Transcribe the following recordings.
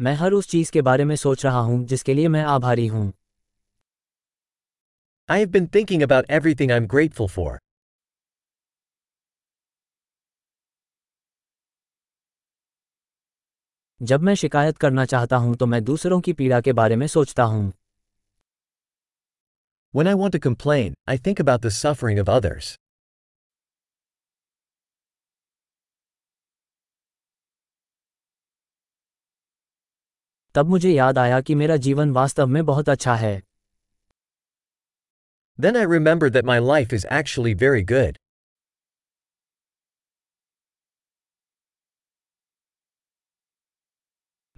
मैं हर उस चीज़ के बारे में सोच रहा हूँ जिसके लिए मैं आभारी हूँ। I have been thinking about everything I am grateful for जब मैं शिकायत करना चाहता हूँ तो मैं दूसरों की पीड़ा के बारे में सोचता हूँ। When I want to complain, I think about the suffering of others. तब मुझे याद आया कि मेरा जीवन वास्तव में बहुत अच्छा है Then I remembered that my life is actually very good.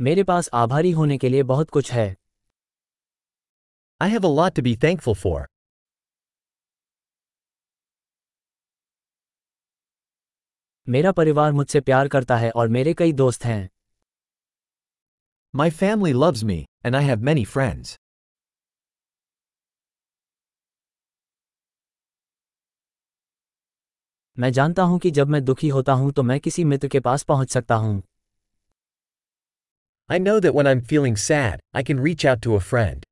मेरे पास आभारी होने के लिए बहुत कुछ है I have a lot to be thankful for. मेरा परिवार मुझसे प्यार करता है और मेरे कई दोस्त हैं My family loves me, and I have many friends. मैं जानता हूँ कि जब मैं दुखी होता हूँ तो मैं किसी मित्र के पास पहुँच सकता हूँ I know that when I'm feeling sad, I can reach out to a friend.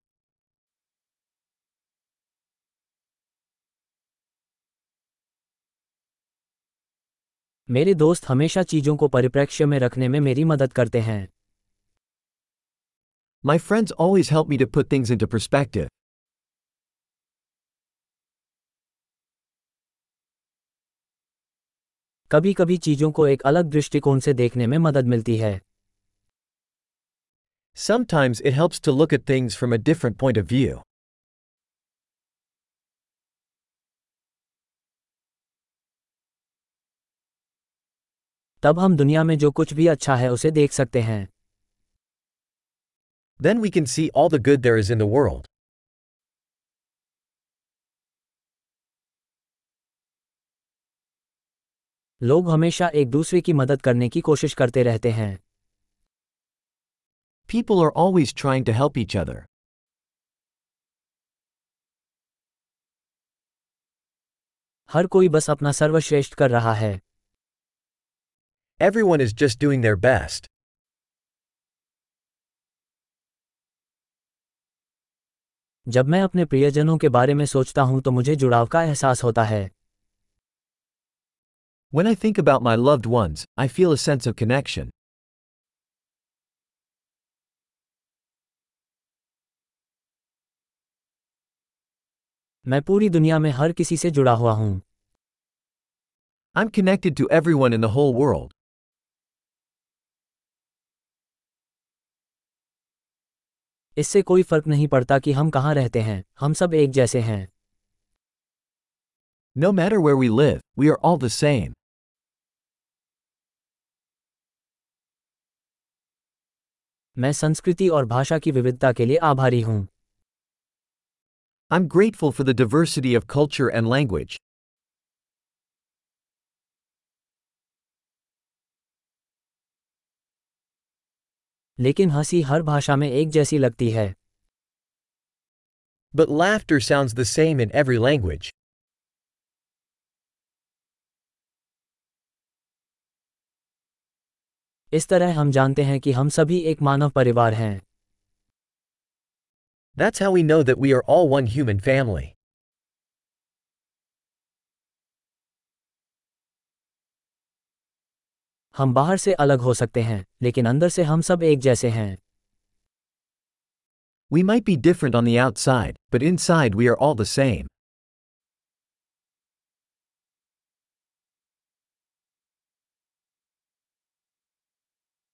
मेरे दोस्त हमेशा चीज़ों को परिप्रेक्ष्य में रखने में मेरी मदद करते हैं My friends always help me to put things into perspective. कभी कभी चीजों को एक अलग दृष्टिकोण से देखने में मदद मिलती है Sometimes it helps to look at things from a different point of view. तब हम दुनिया में जो कुछ भी अच्छा है उसे देख सकते हैं Then we can see all the good there is in the world. लोग हमेशा एक दूसरे की मदद करने की कोशिश करते रहते हैं People are always trying to help each other. हर कोई बस अपना सर्वश्रेष्ठ कर रहा है Everyone is just doing their best. जब मैं अपने प्रियजनों के बारे में सोचता हूँ तो मुझे जुड़ाव का एहसास होता है When I think about my loved ones, I feel a sense of connection. मैं पूरी दुनिया में हर किसी से जुड़ा हुआ हूँ I'm connected to everyone in the whole world. इससे कोई फ़र्क नहीं पड़ता कि हम कहाँ रहते हैं हम सब एक जैसे हैं। No matter where we live we are all the same मैं संस्कृति और भाषा की विविधता के लिए आभारी हूँ। I am grateful for the diversity of culture and language लेकिन हँसी हर भाषा में एक जैसी लगती है। But laughter sound the same in every language इस तरह हम जानते हैं कि हम सभी एक मानव परिवार हैं। That's how we know that we are all one human family. हम बाहर से अलग हो सकते हैं लेकिन अंदर से हम सब एक जैसे हैं We might be different on the outside, but inside we are all the same.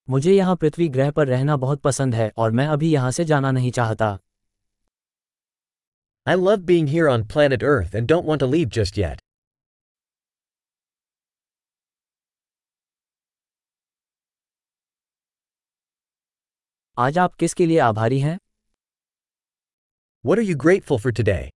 मुझे यहाँ पृथ्वी ग्रह पर रहना बहुत पसंद है और मैं अभी यहाँ से जाना नहीं चाहता I love being here on planet Earth and don't want to leave just yet. आज आप किसके लिए आभारी हैं? Were you great for today